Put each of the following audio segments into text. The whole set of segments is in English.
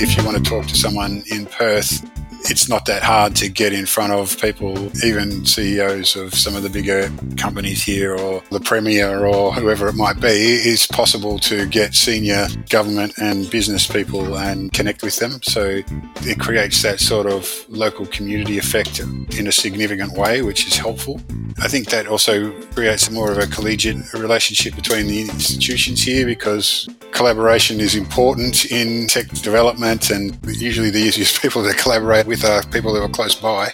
If you want to talk to someone in Perth, it's not that hard to get in front of people, even CEOs of some of the bigger companies here or the Premier or whoever it might be. It's possible to get senior government and business people and connect with them. So it creates that sort of local community effect in a significant way, which is helpful. I think that also creates more of a collegiate relationship between the institutions here because collaboration is important in tech development and usually the easiest people to collaborate with are uh, people who are close by.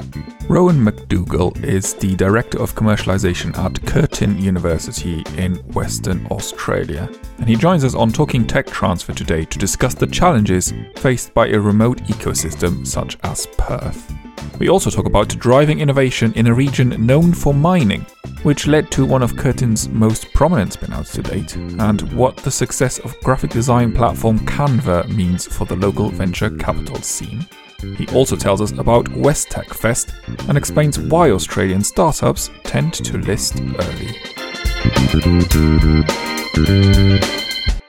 Rowan McDougall is the Director of Commercialization at Curtin University in Western Australia. And he joins us on Talking Tech Transfer today to discuss the challenges faced by a remote ecosystem such as Perth. We also talk about driving innovation in a region known for mining, which led to one of Curtin's most prominent spinouts to date, and what the success of graphic design platform Canva means for the local venture capital scene. He also tells us about West Tech Fest and explains why Australian startups tend to list early.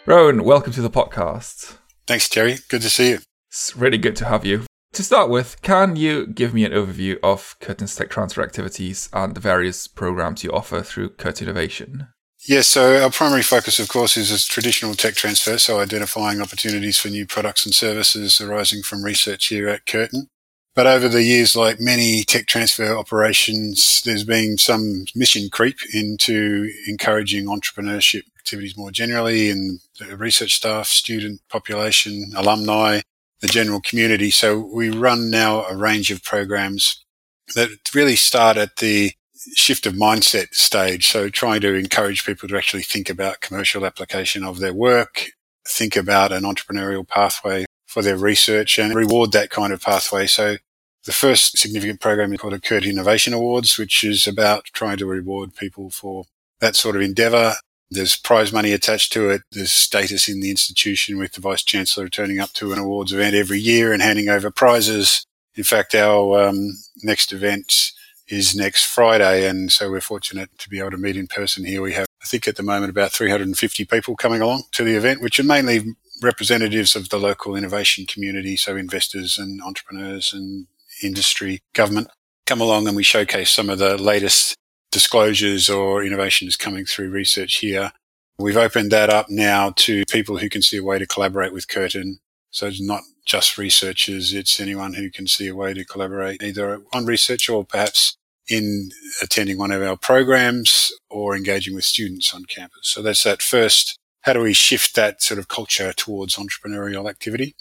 Rowan, welcome to the podcast. Thanks, Jerry. Good to see you. It's really good to have you. To start with, can you give me an overview of Curtin's tech transfer activities and the various programs you offer through Curtin Innovation? Yes, so our primary focus, of course, is traditional tech transfer, so identifying opportunities for new products and services arising from research here at Curtin. But over the years, like many tech transfer operations, there's been some mission creep into encouraging entrepreneurship activities more generally in the research staff, student population, alumni, the general community. So we run now a range of programs that really start at the shift of mindset stage. So trying to encourage people to actually think about commercial application of their work, think about an entrepreneurial pathway for their research and reward that kind of pathway. So the first significant program is called Curtin Innovation Awards, which is about trying to reward people for that sort of endeavor there's prize money attached to it. There's status in the institution with the vice chancellor turning up to an awards event every year and handing over prizes. In fact, our um, next event is next Friday, and so we're fortunate to be able to meet in person here. We have, I think, at the moment about 350 people coming along to the event, which are mainly representatives of the local innovation community, so investors and entrepreneurs and industry, government come along and we showcase some of the latest disclosures or innovations coming through research here. We've opened that up now to people who can see a way to collaborate with Curtin. So it's not just researchers, it's anyone who can see a way to collaborate either on research or perhaps in attending one of our programs or engaging with students on campus. So that's that first. How do we shift that sort of culture towards entrepreneurial activity?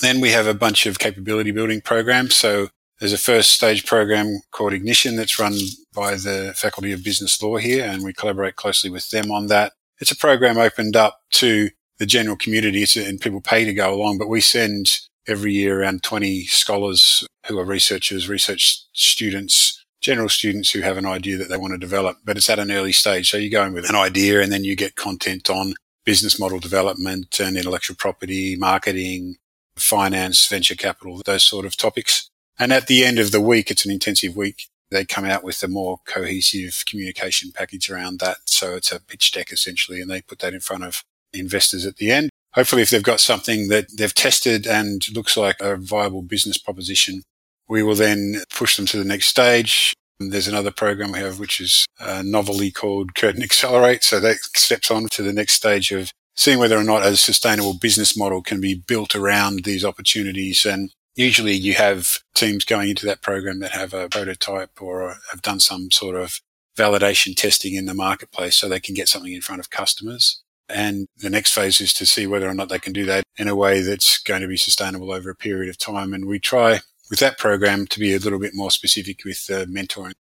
Then we have a bunch of capability building programs. So there's a first stage program called Ignition that's run by the Faculty of Business Law here, and we collaborate closely with them on that. It's a program opened up to the general community, and people pay to go along, but we send every year around 20 scholars who are researchers, research students, general students who have an idea that they want to develop, but it's at an early stage. So you go in with an idea and then you get content on business model development and intellectual property, marketing, finance, venture capital, those sort of topics. And at the end of the week, it's an intensive week. They come out with a more cohesive communication package around that. So it's a pitch deck essentially, and they put that in front of investors at the end. Hopefully, if they've got something that they've tested and looks like a viable business proposition, we will then push them to the next stage. There's another program we have, which is uh, novelly called Curtin Accelerate. So that steps on to the next stage of seeing whether or not a sustainable business model can be built around these opportunities and usually you have teams going into that program that have a prototype or have done some sort of validation testing in the marketplace so they can get something in front of customers. And the next phase is to see whether or not they can do that in a way that's going to be sustainable over a period of time. And we try with that program to be a little bit more specific with the mentoring.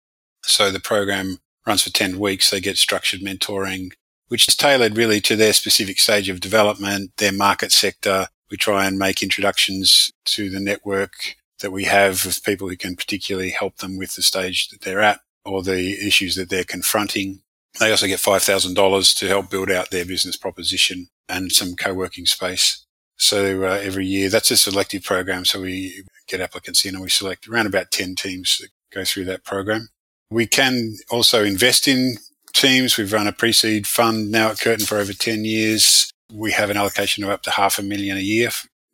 So the program runs for 10 weeks. They get structured mentoring, which is tailored really to their specific stage of development, their market sector, we try and make introductions to the network that we have of people who can particularly help them with the stage that they're at or the issues that they're confronting. They also get $5,000 to help build out their business proposition and some co-working space. So uh, every year, that's a selective program. So we get applicants in and we select around about 10 teams that go through that program. We can also invest in teams. We've run a pre-seed fund now at Curtin for over 10 years We have an allocation of up to half a million a year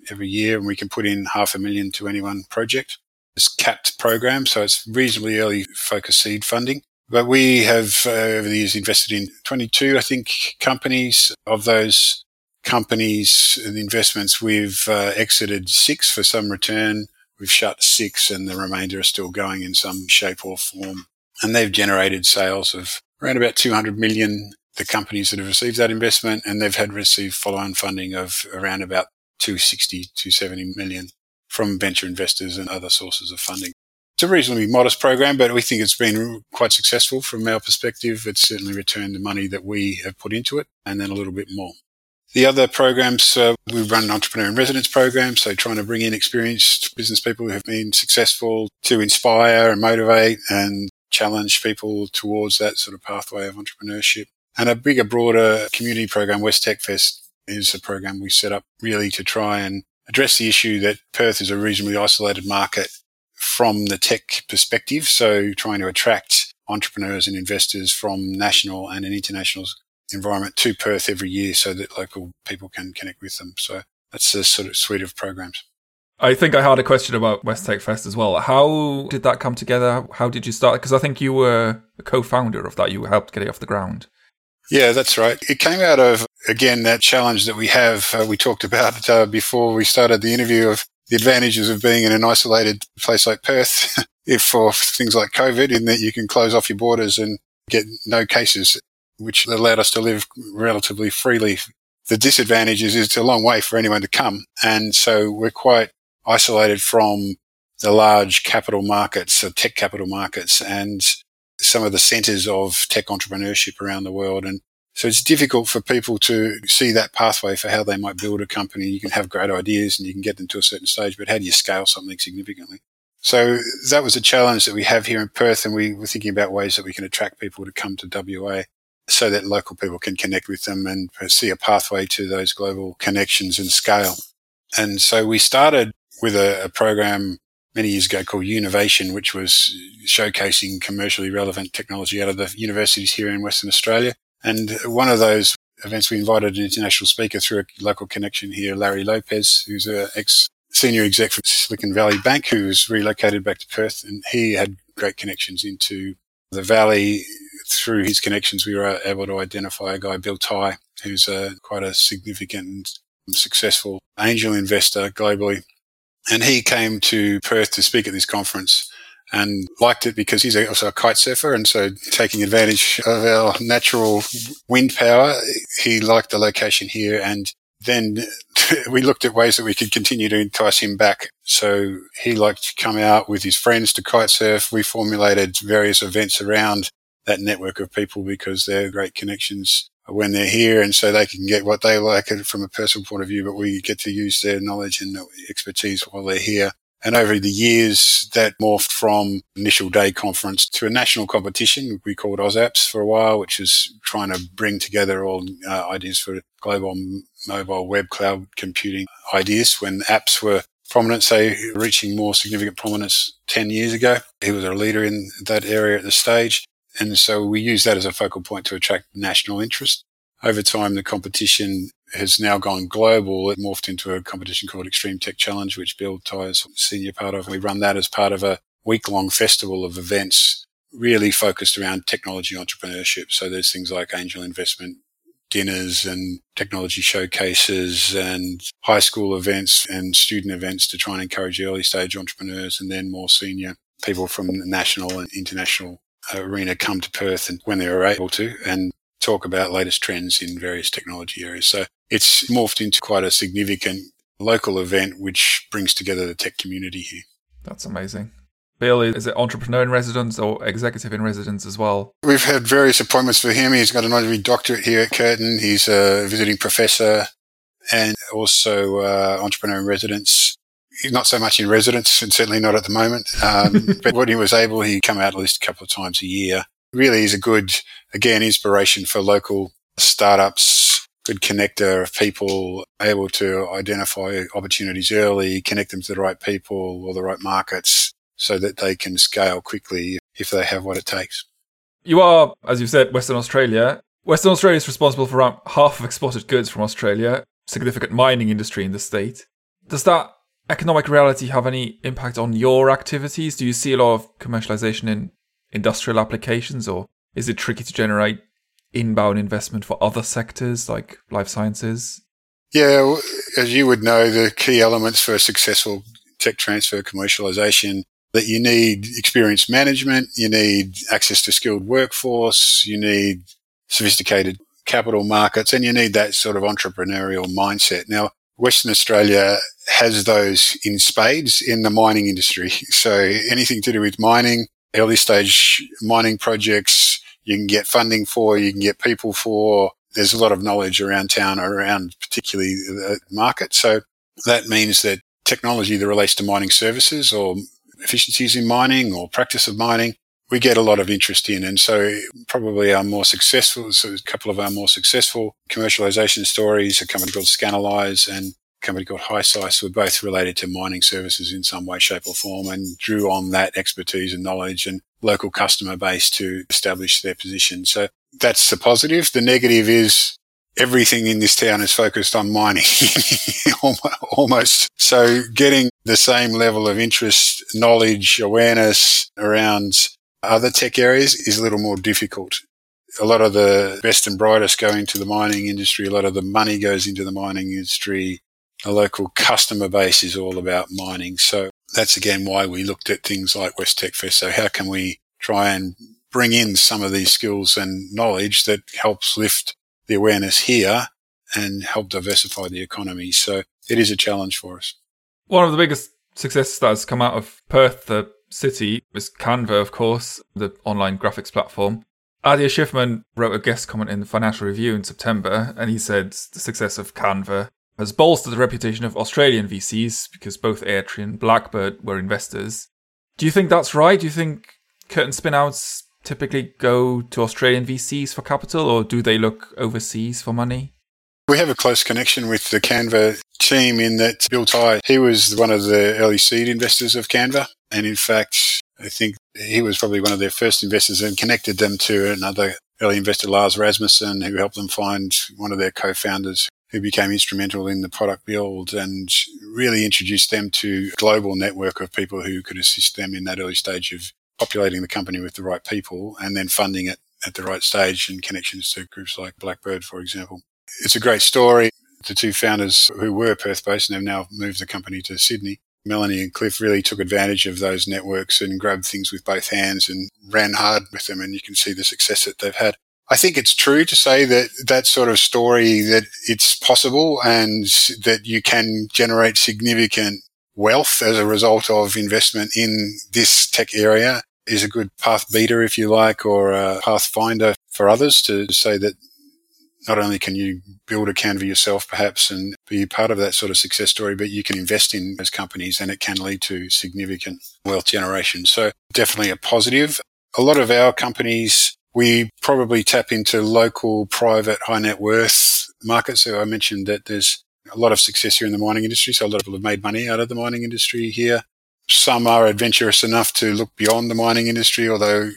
every year, and we can put in half a million to any one project. It's capped program, so it's reasonably early focus seed funding. But we have uh, over the years invested in 22, I think, companies. Of those companies and investments, we've uh, exited six for some return. We've shut six, and the remainder are still going in some shape or form. And they've generated sales of around about 200 million. The companies that have received that investment, and they've had received follow-on funding of around about 260, 270 million from venture investors and other sources of funding. It's a reasonably modest program, but we think it's been quite successful from our perspective. It's certainly returned the money that we have put into it and then a little bit more. The other programs, uh, we run an entrepreneur in residence program, so trying to bring in experienced business people who have been successful to inspire and motivate and challenge people towards that sort of pathway of entrepreneurship. And a bigger, broader community program, West Tech Fest, is a program we set up really to try and address the issue that Perth is a reasonably isolated market from the tech perspective. So trying to attract entrepreneurs and investors from national and international environment to Perth every year so that local people can connect with them. So that's a sort of suite of programs. I think I had a question about West Tech Fest as well. How did that come together? How did you start? Because I think you were a co-founder of that. You helped get it off the ground. Yeah, that's right. It came out of, again, that challenge that we have. Uh, we talked about uh, before we started the interview of the advantages of being in an isolated place like Perth, if for things like COVID, in that you can close off your borders and get no cases, which allowed us to live relatively freely. The disadvantage is it's a long way for anyone to come. And so we're quite isolated from the large capital markets, the tech capital markets, and some of the centers of tech entrepreneurship around the world. And so it's difficult for people to see that pathway for how they might build a company. You can have great ideas and you can get them to a certain stage, but how do you scale something significantly? So that was a challenge that we have here in Perth. And we were thinking about ways that we can attract people to come to WA so that local people can connect with them and see a pathway to those global connections and scale. And so we started with a, a program many years ago called Univation, which was showcasing commercially relevant technology out of the universities here in Western Australia. And one of those events, we invited an international speaker through a local connection here, Larry Lopez, who's an ex senior exec from Silicon Valley Bank, who was relocated back to Perth. And he had great connections into the Valley. Through his connections, we were able to identify a guy, Bill Tai, who's a, quite a significant and successful angel investor globally and he came to Perth to speak at this conference and liked it because he's also a kite surfer. And so taking advantage of our natural wind power, he liked the location here. And then we looked at ways that we could continue to entice him back. So he liked to come out with his friends to kite surf. We formulated various events around that network of people because they're great connections when they're here and so they can get what they like from a personal point of view, but we get to use their knowledge and expertise while they're here. And over the years, that morphed from initial day conference to a national competition we called OzApps for a while, which is trying to bring together all uh, ideas for global mobile web cloud computing ideas when apps were prominent, say reaching more significant prominence 10 years ago. He was a leader in that area at the stage. And so we use that as a focal point to attract national interest. Over time, the competition has now gone global. It morphed into a competition called Extreme Tech Challenge, which Bill is senior part of. We run that as part of a week long festival of events really focused around technology entrepreneurship. So there's things like angel investment dinners and technology showcases and high school events and student events to try and encourage early stage entrepreneurs and then more senior people from national and international arena come to Perth and when they were able to and talk about latest trends in various technology areas. So it's morphed into quite a significant local event which brings together the tech community here. That's amazing. Bill, is it entrepreneur in residence or executive in residence as well? We've had various appointments for him. He's got an honorary doctorate here at Curtin. He's a visiting professor and also uh, entrepreneur in residence not so much in residence and certainly not at the moment. Um, but when he was able, he come out at least a couple of times a year. Really is a good, again, inspiration for local startups, good connector of people able to identify opportunities early, connect them to the right people or the right markets so that they can scale quickly if they have what it takes. You are, as you've said, Western Australia. Western Australia is responsible for around half of exported goods from Australia, significant mining industry in the state. Does that economic reality have any impact on your activities? Do you see a lot of commercialization in industrial applications, or is it tricky to generate inbound investment for other sectors like life sciences? Yeah, as you would know, the key elements for a successful tech transfer commercialization that you need experienced management, you need access to skilled workforce, you need sophisticated capital markets, and you need that sort of entrepreneurial mindset. Now, Western Australia has those in spades in the mining industry. So anything to do with mining, early stage mining projects, you can get funding for, you can get people for. There's a lot of knowledge around town, around particularly the market. So that means that technology that relates to mining services or efficiencies in mining or practice of mining, we get a lot of interest in. And so probably our more successful, so a couple of our more successful commercialization stories, a company called Scanalyse and a company called HiSeis were both related to mining services in some way, shape or form and drew on that expertise and knowledge and local customer base to establish their position. So that's the positive. The negative is everything in this town is focused on mining almost. So getting the same level of interest, knowledge, awareness around other tech areas is a little more difficult. A lot of the best and brightest go into the mining industry. A lot of the money goes into the mining industry. A local customer base is all about mining. So that's again why we looked at things like West Tech Fest. So how can we try and bring in some of these skills and knowledge that helps lift the awareness here and help diversify the economy. So it is a challenge for us. One of the biggest successes that has come out of Perth, the city, is Canva, of course, the online graphics platform. Adir Shiffman wrote a guest comment in the Financial Review in September, and he said the success of Canva has bolstered the reputation of Australian VCs because both Airtree and Blackbird were investors. Do you think that's right? Do you think Curtin spinouts typically go to Australian VCs for capital, or do they look overseas for money? We have a close connection with the Canva team in that Bill Tai, he was one of the early seed investors of Canva. And in fact, I think he was probably one of their first investors and connected them to another early investor, Lars Rasmussen, who helped them find one of their co-founders who became instrumental in the product build and really introduced them to a global network of people who could assist them in that early stage of populating the company with the right people and then funding it at the right stage in connections to groups like Blackbird, for example. It's a great story. The two founders who were Perth based and have now moved the company to Sydney, Melanie and Cliff really took advantage of those networks and grabbed things with both hands and ran hard with them. And you can see the success that they've had. I think it's true to say that that sort of story that it's possible and that you can generate significant wealth as a result of investment in this tech area is a good path beater, if you like, or a pathfinder for others to say that not only can you build a Canva yourself, perhaps, and be part of that sort of success story, but you can invest in those companies and it can lead to significant wealth generation. So definitely a positive. A lot of our companies, we probably tap into local private high net worth markets. So I mentioned that there's a lot of success here in the mining industry. So a lot of people have made money out of the mining industry here. Some are adventurous enough to look beyond the mining industry, although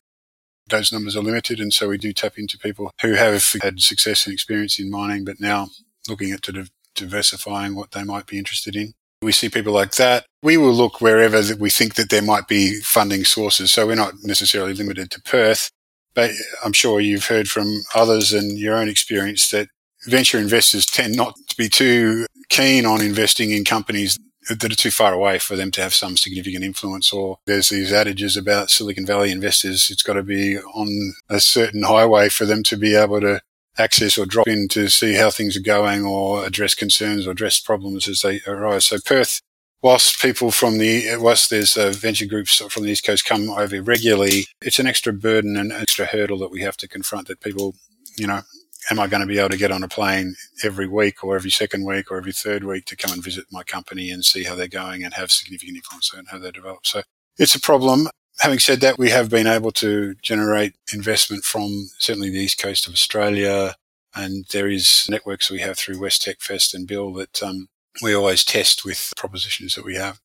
those numbers are limited. And so we do tap into people who have had success and experience in mining, but now looking at diversifying what they might be interested in. We see people like that. We will look wherever that we think that there might be funding sources. So we're not necessarily limited to Perth, but I'm sure you've heard from others and your own experience that venture investors tend not to be too keen on investing in companies that are too far away for them to have some significant influence. Or there's these adages about Silicon Valley investors. It's got to be on a certain highway for them to be able to access or drop in to see how things are going or address concerns or address problems as they arise. So Perth, whilst people from the, whilst there's uh, venture groups from the East Coast come over regularly, it's an extra burden and extra hurdle that we have to confront that people, you know, am I going to be able to get on a plane every week or every second week or every third week to come and visit my company and see how they're going and have significant influence on how they develop? So it's a problem. Having said that, we have been able to generate investment from certainly the east coast of Australia, and there is networks we have through West Tech Fest and Bill that um, we always test with propositions that we have.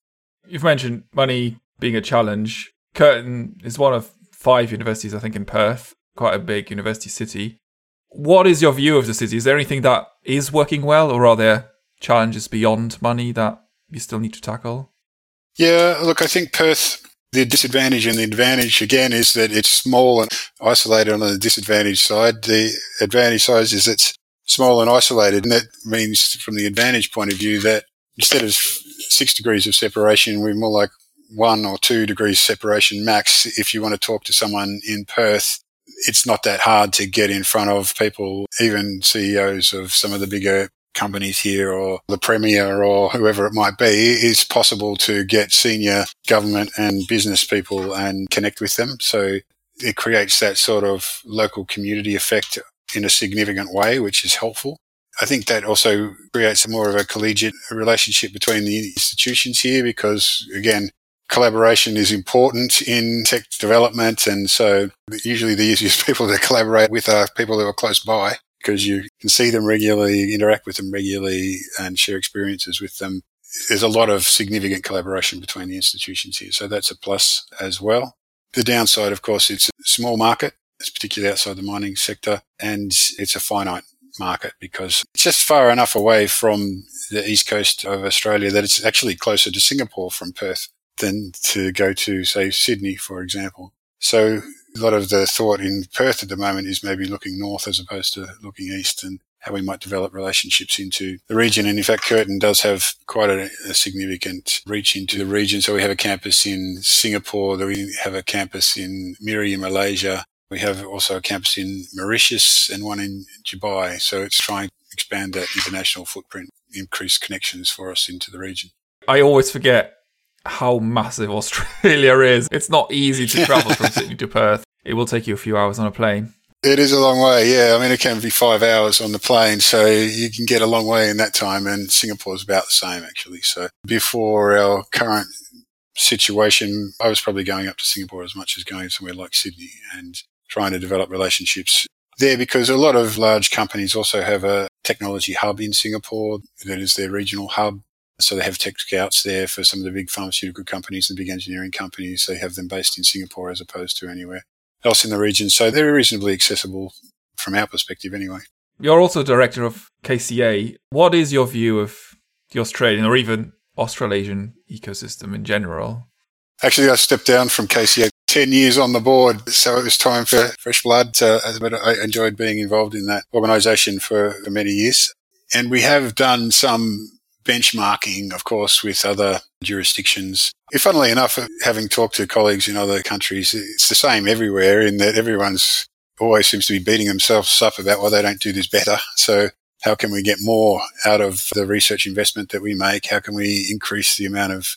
You've mentioned money being a challenge. Curtin is one of five universities, I think, in Perth, quite a big university city. What is your view of the city? Is there anything that is working well, or are there challenges beyond money that you still need to tackle? Yeah, look, I think Perth, the disadvantage and the advantage again is that it's small and isolated on the disadvantage side. The advantage side is it's small and isolated, and that means from the advantage point of view that instead of six degrees of separation, we're more like one or two degrees separation max. If you want to talk to someone in Perth, it's not that hard to get in front of people, even CEOs of some of the bigger companies here or the premier or whoever it might be, it's possible to get senior government and business people and connect with them. So it creates that sort of local community effect in a significant way, which is helpful. I think that also creates more of a collegiate relationship between the institutions here because again, collaboration is important in tech development. And so usually the easiest people to collaborate with are people who are close by because you can see them regularly, interact with them regularly and share experiences with them. There's a lot of significant collaboration between the institutions here. So that's a plus as well. The downside, of course, it's a small market. Particularly outside the mining sector and it's a finite market because it's just far enough away from the east coast of Australia that it's actually closer to Singapore from Perth than to go to, say, Sydney, for example. So a lot of the thought in Perth at the moment is maybe looking north as opposed to looking east and how we might develop relationships into the region. And in fact, Curtin does have quite a, a, significant reach into the region. So we have a campus in Singapore, we have a campus in Miri in Malaysia. We have also a campus in Mauritius and one in Dubai. So it's trying to expand that international footprint, increase connections for us into the region. I always forget how massive Australia is. It's not easy to travel from Sydney to Perth. It will take you a few hours on a plane. It is a long way, yeah. I mean, it can be five hours on the plane, so you can get a long way in that time. And Singapore is about the same, actually. So before our current situation, I was probably going up to Singapore as much as going somewhere like Sydney and trying to develop relationships there because a lot of large companies also have a technology hub in Singapore that is their regional hub. So they have tech scouts there for some of the big pharmaceutical companies and big engineering companies. They have them based in Singapore as opposed to anywhere else in the region. So they're reasonably accessible from our perspective anyway. You're also director of KCA. What is your view of the Australian or even Australasian ecosystem in general? Actually, I stepped down from KCA 10 years on the board, so it was time for fresh blood. So, but I enjoyed being involved in that organisation for many years. And we have done some benchmarking, of course, with other jurisdictions. If Funnily enough, having talked to colleagues in other countries, it's the same everywhere in that everyone's always seems to be beating themselves up about why they don't do this better. So how can we get more out of the research investment that we make? How can we increase the amount of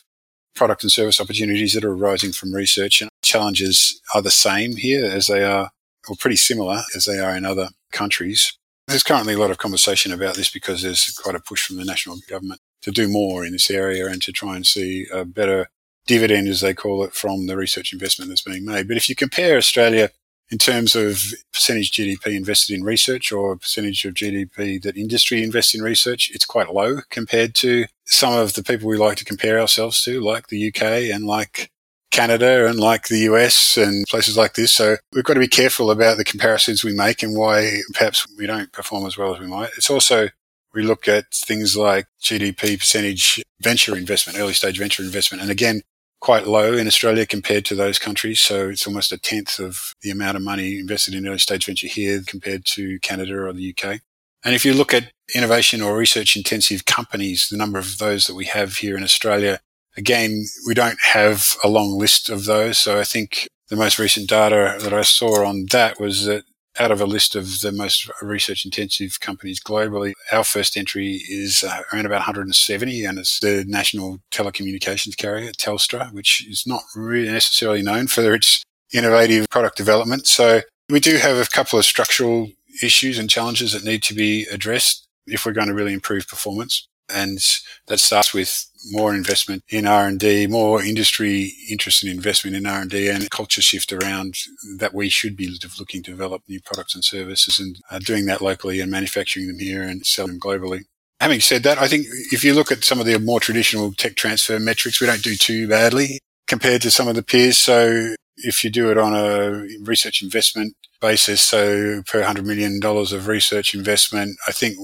product and service opportunities that are arising from research? And challenges are the same here as they are, or pretty similar as they are in other countries. There's currently a lot of conversation about this because there's quite a push from the national government to do more in this area and to try and see a better dividend, as they call it, from the research investment that's being made. But if you compare Australia in terms of percentage GDP invested in research or percentage of GDP that industry invests in research, it's quite low compared to some of the people we like to compare ourselves to, like the UK and like Canada and like the US and places like this. So we've got to be careful about the comparisons we make and why perhaps we don't perform as well as we might. It's also, we look at things like GDP percentage venture investment, early stage venture investment. And again, quite low in Australia compared to those countries. So it's almost a tenth of the amount of money invested in early stage venture here compared to Canada or the UK. And if you look at innovation or research intensive companies, the number of those that we have here in Australia Again, we don't have a long list of those. So I think the most recent data that I saw on that was that out of a list of the most research intensive companies globally, our first entry is uh, around about 170 and it's the national telecommunications carrier, Telstra, which is not really necessarily known for its innovative product development. So we do have a couple of structural issues and challenges that need to be addressed if we're going to really improve performance. And that starts with more investment in R&D, more industry interest in investment in R&D and culture shift around that we should be looking to develop new products and services and uh, doing that locally and manufacturing them here and selling them globally. Having said that, I think if you look at some of the more traditional tech transfer metrics, we don't do too badly compared to some of the peers. So if you do it on a research investment basis, so per $100 million of research investment, I think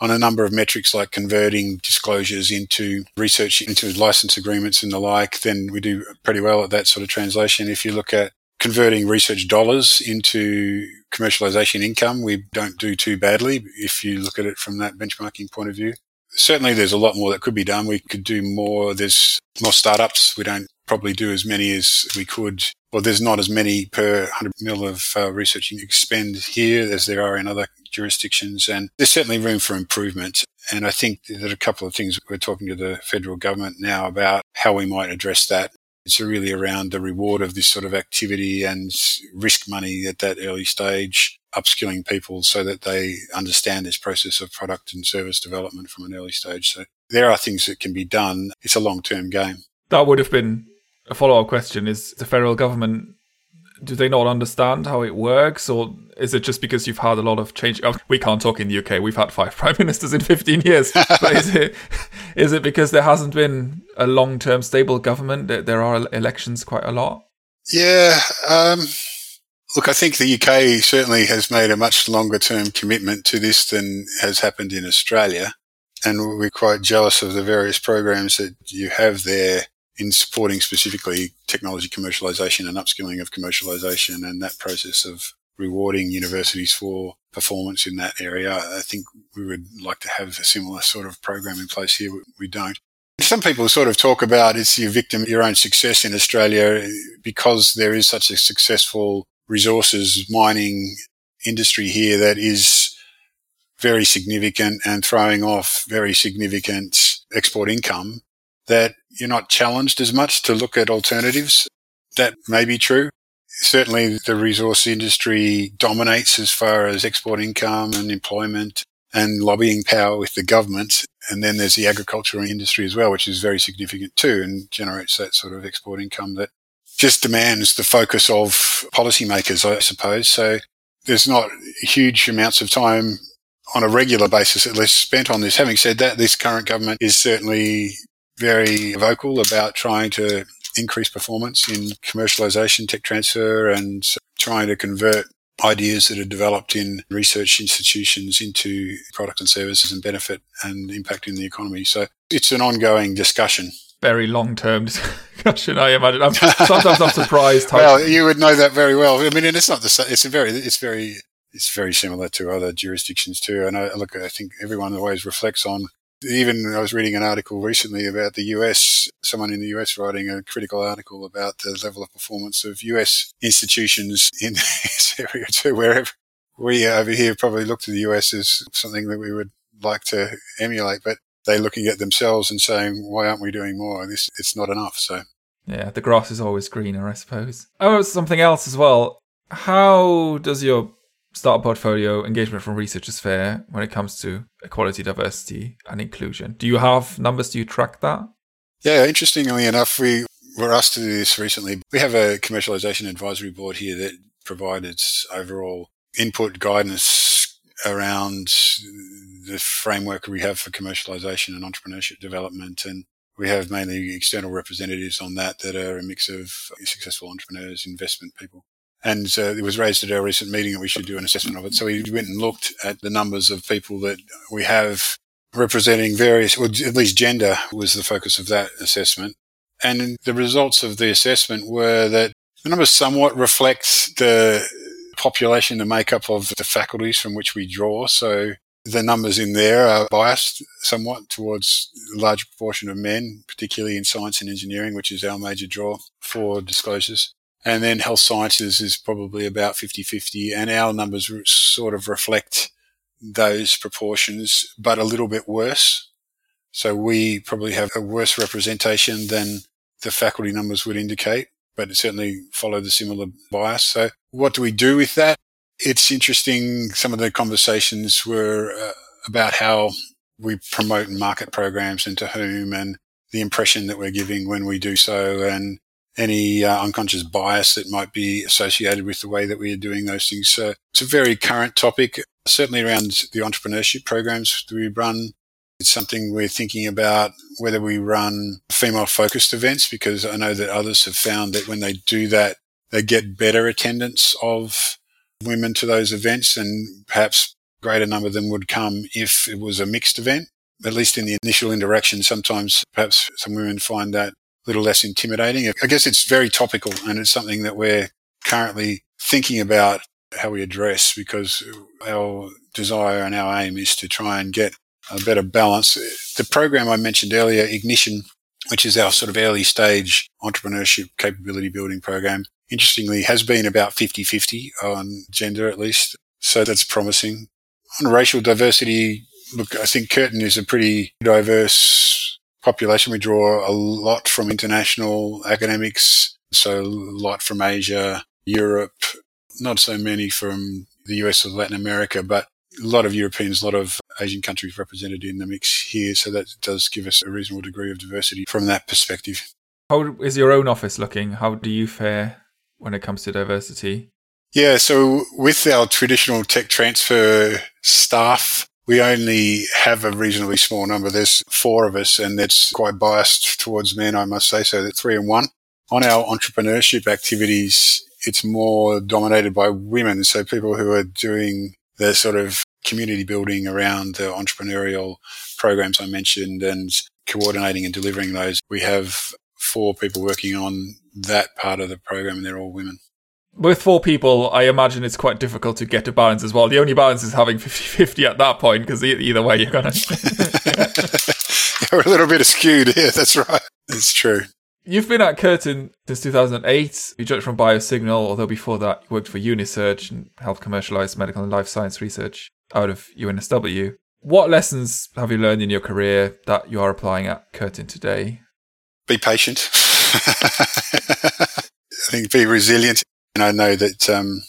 on a number of metrics like converting disclosures into research, into license agreements and the like, then we do pretty well at that sort of translation. If you look at converting research dollars into commercialization income, we don't do too badly if you look at it from that benchmarking point of view. Certainly there's a lot more that could be done. We could do more. There's more startups. We don't probably do as many as we could. Well, there's not as many per 100 mil of uh, research you expend here as there are in other jurisdictions. And there's certainly room for improvement. And I think that a couple of things we're talking to the federal government now about how we might address that. It's really around the reward of this sort of activity and risk money at that early stage, upskilling people so that they understand this process of product and service development from an early stage. So there are things that can be done. It's a long term game. That would have been a follow up question is the federal government do they not understand how it works or is it just because you've had a lot of change? Oh, we can't talk in the uk we've had five prime ministers in 15 years. But is it is it because there hasn't been a long-term stable government? That there are elections quite a lot. Yeah um, look i think the uk certainly has made a much longer term commitment to this than has happened in australia. And we're quite jealous of the various programs that you have there in supporting specifically technology commercialization and upskilling of commercialization and that process of rewarding universities for performance in that area. I think we would like to have a similar sort of program in place here. We don't. Some people sort of talk about it's your victim, your own success in Australia because there is such a successful resources mining industry here that is very significant and throwing off very significant export income that you're not challenged as much to look at alternatives. That may be true. Certainly the resource industry dominates as far as export income and employment and lobbying power with the government. And then there's the agricultural industry as well, which is very significant too and generates that sort of export income that just demands the focus of policymakers, I suppose. So there's not huge amounts of time on a regular basis, at least spent on this. Having said that, this current government is certainly very vocal about trying to increase performance in commercialization, tech transfer, and trying to convert ideas that are developed in research institutions into products and services and benefit and impact in the economy. So it's an ongoing discussion. Very long term discussion, I imagine. I'm, sometimes I'm surprised. How- well, you would know that very well. I mean, and it's not the same. It's a very, it's very, it's very similar to other jurisdictions too. And I look, I think everyone always reflects on even I was reading an article recently about the US, someone in the US writing a critical article about the level of performance of US institutions in this area too, wherever we uh, over here probably look to the US as something that we would like to emulate, but they're looking at themselves and saying, why aren't we doing more? This, it's not enough. So. Yeah, the grass is always greener, I suppose. Oh, something else as well. How does your start portfolio engagement from researchers fair when it comes to equality, diversity, and inclusion. Do you have numbers? Do you track that? Yeah, interestingly enough, we were asked to do this recently. We have a commercialization advisory board here that provided overall input guidance around the framework we have for commercialization and entrepreneurship development. And we have mainly external representatives on that that are a mix of successful entrepreneurs, investment people. And uh, it was raised at our recent meeting that we should do an assessment of it. So we went and looked at the numbers of people that we have representing various, or at least gender was the focus of that assessment. And the results of the assessment were that the numbers somewhat reflect the population, the makeup of the faculties from which we draw. So the numbers in there are biased somewhat towards a large proportion of men, particularly in science and engineering, which is our major draw for disclosures. And then health sciences is probably about 50-50 and our numbers sort of reflect those proportions, but a little bit worse. So we probably have a worse representation than the faculty numbers would indicate, but it certainly follow the similar bias. So what do we do with that? It's interesting. Some of the conversations were uh, about how we promote and market programs and to whom and the impression that we're giving when we do so and any uh, unconscious bias that might be associated with the way that we are doing those things. So it's a very current topic, certainly around the entrepreneurship programs that we run. It's something we're thinking about whether we run female focused events because I know that others have found that when they do that, they get better attendance of women to those events and perhaps greater number of them would come if it was a mixed event. At least in the initial interaction, sometimes perhaps some women find that little less intimidating. I guess it's very topical and it's something that we're currently thinking about how we address because our desire and our aim is to try and get a better balance. The program I mentioned earlier, Ignition, which is our sort of early stage entrepreneurship capability building program, interestingly has been about 50-50 on gender at least. So that's promising. On racial diversity, look, I think Curtin is a pretty diverse population. We draw a lot from international academics. So a lot from Asia, Europe, not so many from the US or Latin America, but a lot of Europeans, a lot of Asian countries represented in the mix here. So that does give us a reasonable degree of diversity from that perspective. How is your own office looking? How do you fare when it comes to diversity? Yeah, so with our traditional tech transfer staff, we only have a reasonably small number. There's four of us, and that's quite biased towards men, I must say. So three and one. On our entrepreneurship activities, it's more dominated by women. So people who are doing the sort of community building around the entrepreneurial programs I mentioned and coordinating and delivering those. We have four people working on that part of the program, and they're all women. With four people, I imagine it's quite difficult to get a balance as well. The only balance is having 50 50 at that point, because either way, you're going to. you're a little bit skewed here. That's right. It's true. You've been at Curtin since 2008. You judged from BioSignal, although before that you worked for Unisearch and helped commercialize medical and life science research out of UNSW. What lessons have you learned in your career that you are applying at Curtin today? Be patient. I think be resilient. And I know that, um,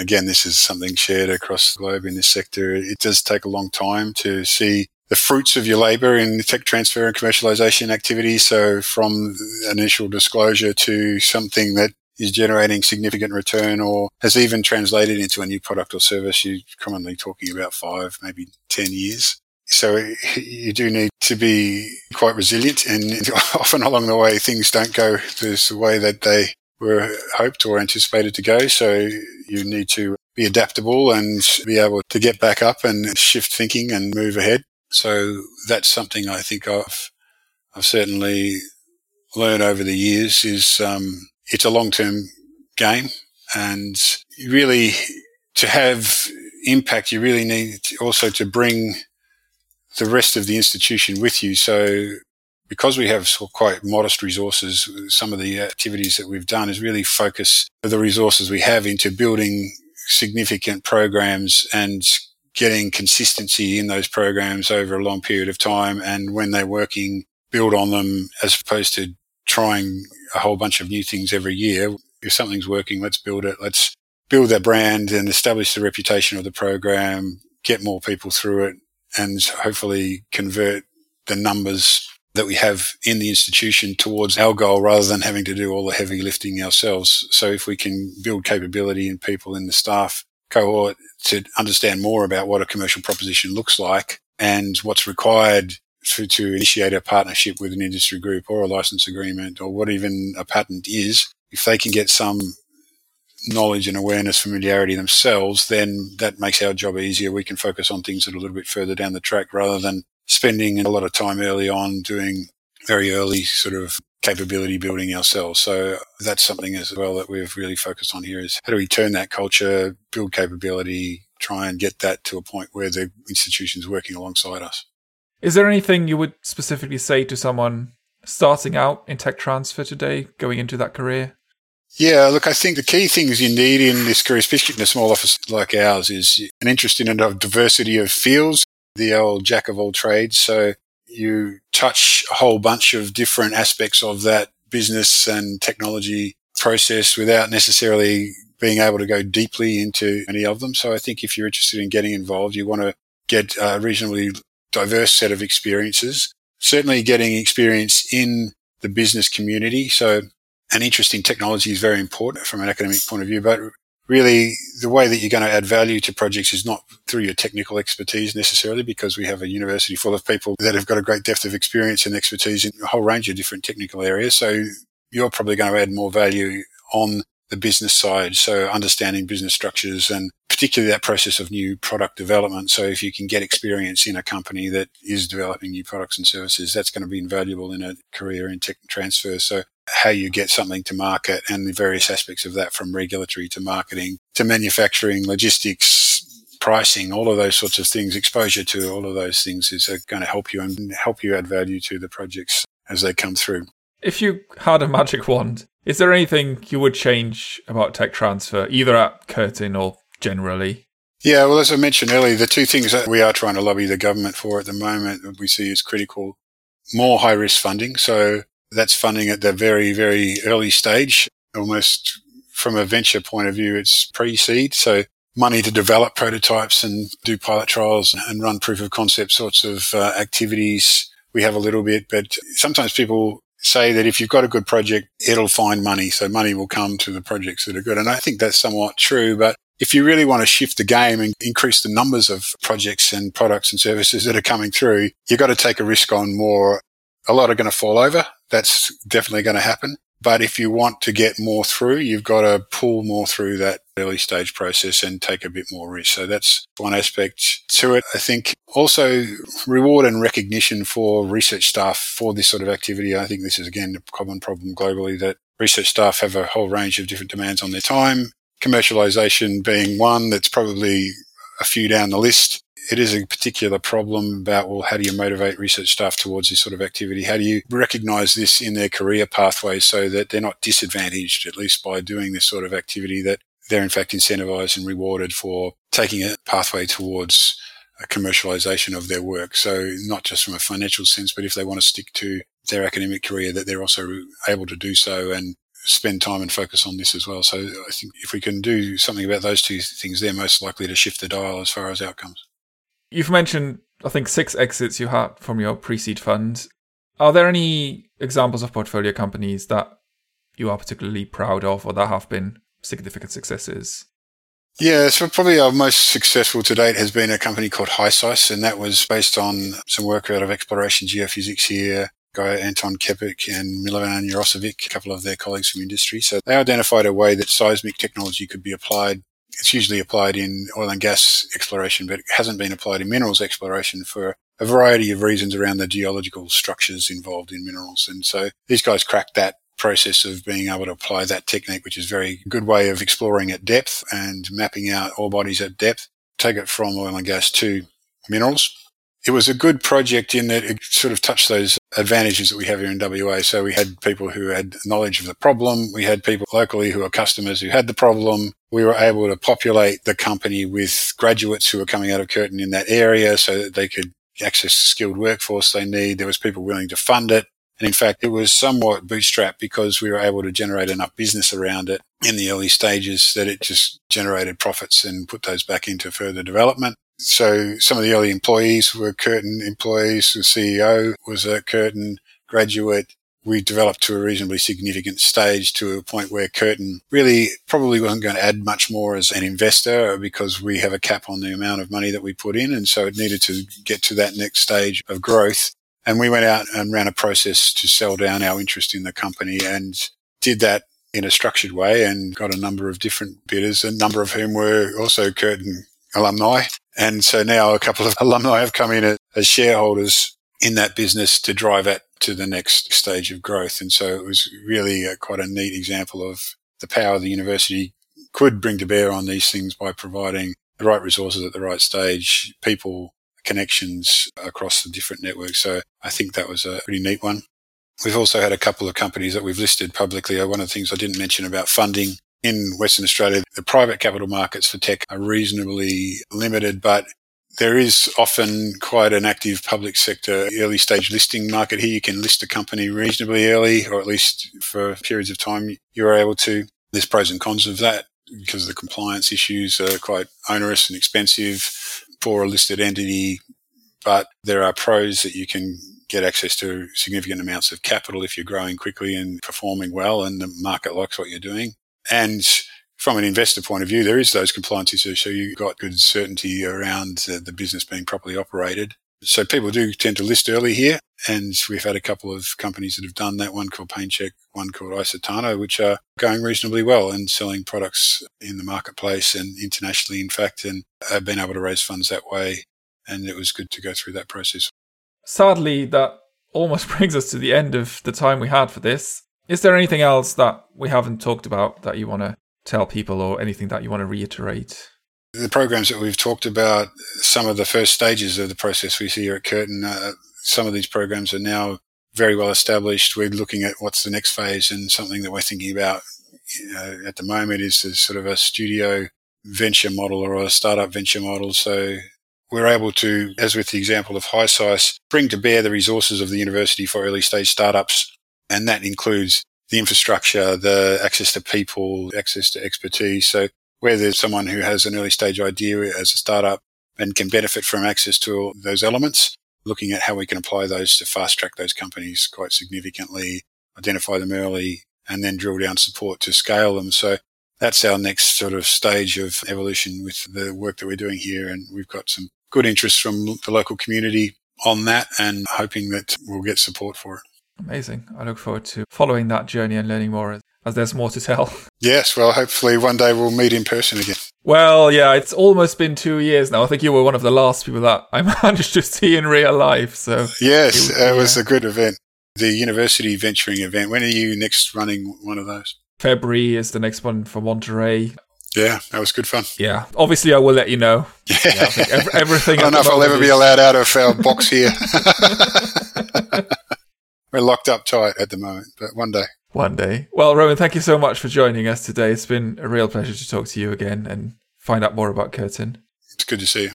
again, this is something shared across the globe in this sector. It does take a long time to see the fruits of your labor in tech transfer and commercialization activity. So from initial disclosure to something that is generating significant return or has even translated into a new product or service, you're commonly talking about five, maybe 10 years. So you do need to be quite resilient and often along the way things don't go the way that they were hoped or anticipated to go. So you need to be adaptable and be able to get back up and shift thinking and move ahead. So that's something I think I've, I've certainly learned over the years is, um, it's a long-term game and really to have impact, you really need also to bring the rest of the institution with you. So because we have quite modest resources, some of the activities that we've done is really focus the resources we have into building significant programs and getting consistency in those programs over a long period of time. And when they're working, build on them as opposed to trying a whole bunch of new things every year. If something's working, let's build it. Let's build that brand and establish the reputation of the program, get more people through it and hopefully convert the numbers that we have in the institution towards our goal rather than having to do all the heavy lifting ourselves. So if we can build capability in people in the staff cohort to understand more about what a commercial proposition looks like and what's required to, to initiate a partnership with an industry group or a license agreement or what even a patent is, if they can get some knowledge and awareness, familiarity themselves, then that makes our job easier. We can focus on things that are a little bit further down the track rather than spending a lot of time early on doing very early sort of capability building ourselves. So that's something as well that we've really focused on here is how do we turn that culture, build capability, try and get that to a point where the institution's working alongside us. Is there anything you would specifically say to someone starting out in tech transfer today, going into that career? Yeah, look, I think the key things you need in this career, especially in a small office like ours, is an interest in a diversity of fields, the old jack of all trades. So you touch a whole bunch of different aspects of that business and technology process without necessarily being able to go deeply into any of them. So I think if you're interested in getting involved, you want to get a reasonably diverse set of experiences. Certainly getting experience in the business community. So an interest in technology is very important from an academic point of view, but really the way that you're going to add value to projects is not through your technical expertise necessarily because we have a university full of people that have got a great depth of experience and expertise in a whole range of different technical areas. So you're probably going to add more value on the business side. So understanding business structures and particularly that process of new product development. So if you can get experience in a company that is developing new products and services, that's going to be invaluable in a career in tech transfer. So how you get something to market and the various aspects of that from regulatory to marketing to manufacturing, logistics, pricing, all of those sorts of things, exposure to all of those things is uh, going to help you and help you add value to the projects as they come through. If you had a magic wand, is there anything you would change about tech transfer, either at Curtin or generally? Yeah, well, as I mentioned earlier, the two things that we are trying to lobby the government for at the moment that we see as critical more high risk funding. So that's funding at the very, very early stage, almost from a venture point of view, it's pre seed. So money to develop prototypes and do pilot trials and run proof of concept sorts of uh, activities. We have a little bit, but sometimes people say that if you've got a good project, it'll find money. So money will come to the projects that are good. And I think that's somewhat true, but if you really want to shift the game and increase the numbers of projects and products and services that are coming through, you've got to take a risk on more. A lot are going to fall over. That's definitely going to happen. But if you want to get more through, you've got to pull more through that early stage process and take a bit more risk. So that's one aspect to it. I think also reward and recognition for research staff for this sort of activity. I think this is again a common problem globally that research staff have a whole range of different demands on their time commercialization being one that's probably a few down the list. It is a particular problem about, well, how do you motivate research staff towards this sort of activity? How do you recognize this in their career pathway so that they're not disadvantaged, at least by doing this sort of activity, that they're in fact incentivized and rewarded for taking a pathway towards a commercialization of their work. So not just from a financial sense, but if they want to stick to their academic career, that they're also able to do so and spend time and focus on this as well. So I think if we can do something about those two things, they're most likely to shift the dial as far as outcomes. You've mentioned, I think, six exits you had from your pre seed funds. Are there any examples of portfolio companies that you are particularly proud of or that have been significant successes? Yeah, so probably our most successful to date has been a company called HiSeis, and that was based on some work out of exploration geophysics here guy Anton Kepic and Milovan Urosevic, a couple of their colleagues from industry. So they identified a way that seismic technology could be applied. It's usually applied in oil and gas exploration, but it hasn't been applied in minerals exploration for a variety of reasons around the geological structures involved in minerals. And so these guys cracked that process of being able to apply that technique, which is a very good way of exploring at depth and mapping out ore bodies at depth, take it from oil and gas to minerals it was a good project in that it sort of touched those advantages that we have here in WA. So we had people who had knowledge of the problem. We had people locally who are customers who had the problem. We were able to populate the company with graduates who were coming out of Curtin in that area so that they could access the skilled workforce they need. There was people willing to fund it. And in fact, it was somewhat bootstrapped because we were able to generate enough business around it in the early stages that it just generated profits and put those back into further development. So some of the early employees were Curtin employees. The CEO was a Curtin graduate. We developed to a reasonably significant stage to a point where Curtin really probably wasn't going to add much more as an investor because we have a cap on the amount of money that we put in. And so it needed to get to that next stage of growth. And we went out and ran a process to sell down our interest in the company and did that in a structured way and got a number of different bidders, a number of whom were also Curtin alumni. And so now a couple of alumni have come in as shareholders in that business to drive it to the next stage of growth. And so it was really a, quite a neat example of the power the university could bring to bear on these things by providing the right resources at the right stage, people, connections across the different networks. So I think that was a pretty neat one. We've also had a couple of companies that we've listed publicly. Uh, one of the things I didn't mention about funding in Western Australia, the private capital markets for tech are reasonably limited, but there is often quite an active public sector early stage listing market here. You can list a company reasonably early, or at least for periods of time you're able to. There's pros and cons of that because the compliance issues are quite onerous and expensive for a listed entity. But there are pros that you can get access to significant amounts of capital if you're growing quickly and performing well and the market likes what you're doing. And from an investor point of view, there is those compliance issues. So you've got good certainty around the business being properly operated. So people do tend to list early here. And we've had a couple of companies that have done that, one called PainChek, one called Isotano, which are going reasonably well and selling products in the marketplace and internationally, in fact, and have been able to raise funds that way. And it was good to go through that process. Sadly, that almost brings us to the end of the time we had for this. Is there anything else that we haven't talked about that you want to tell people or anything that you want to reiterate? The programs that we've talked about, some of the first stages of the process we see here at Curtin, uh, some of these programs are now very well established. We're looking at what's the next phase and something that we're thinking about you know, at the moment is sort of a studio venture model or a startup venture model. So we're able to, as with the example of HiSeis, bring to bear the resources of the university for early stage startups. And that includes the infrastructure, the access to people, access to expertise. So where there's someone who has an early stage idea as a startup and can benefit from access to those elements, looking at how we can apply those to fast track those companies quite significantly, identify them early, and then drill down support to scale them. So that's our next sort of stage of evolution with the work that we're doing here. And we've got some good interest from the local community on that and hoping that we'll get support for it. Amazing. I look forward to following that journey and learning more as there's more to tell. Yes, well, hopefully one day we'll meet in person again. Well, yeah, it's almost been two years now. I think you were one of the last people that I managed to see in real life. So yes, it, it was yeah. a good event. The university venturing event. When are you next running one of those? February is the next one for Monterey. Yeah, that was good fun. Yeah, obviously I will let you know. Yeah, yeah every, everything. I don't know if I'll ever is... be allowed out of our box here. We're locked up tight at the moment, but one day. One day. Well, Roman, thank you so much for joining us today. It's been a real pleasure to talk to you again and find out more about Curtin. It's good to see you.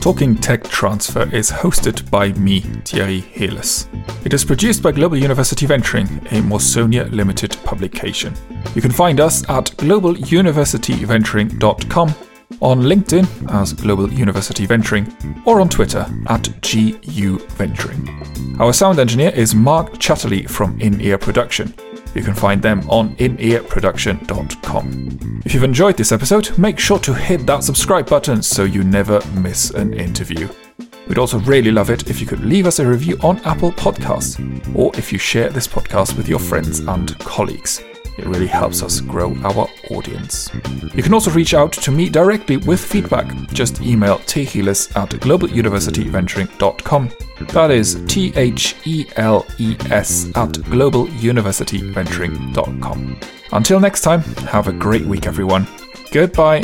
Talking Tech Transfer is hosted by me, Thierry Heles. It is produced by Global University Venturing, a Mawsonia Limited publication. You can find us at globaluniversityventuring.com, on LinkedIn as Global University Venturing, or on Twitter at GU Venturing. Our sound engineer is Mark Chatterley from In Ear Production. You can find them on inearproduction.com. If you've enjoyed this episode, make sure to hit that subscribe button so you never miss an interview. We'd also really love it if you could leave us a review on Apple Podcasts, or if you share this podcast with your friends and colleagues. It really helps us grow our audience. You can also reach out to me directly with feedback. Just email theles at globaluniversityventuring.com. That is T H E L E S at globaluniversityventuring.com. Until next time, have a great week, everyone. Goodbye.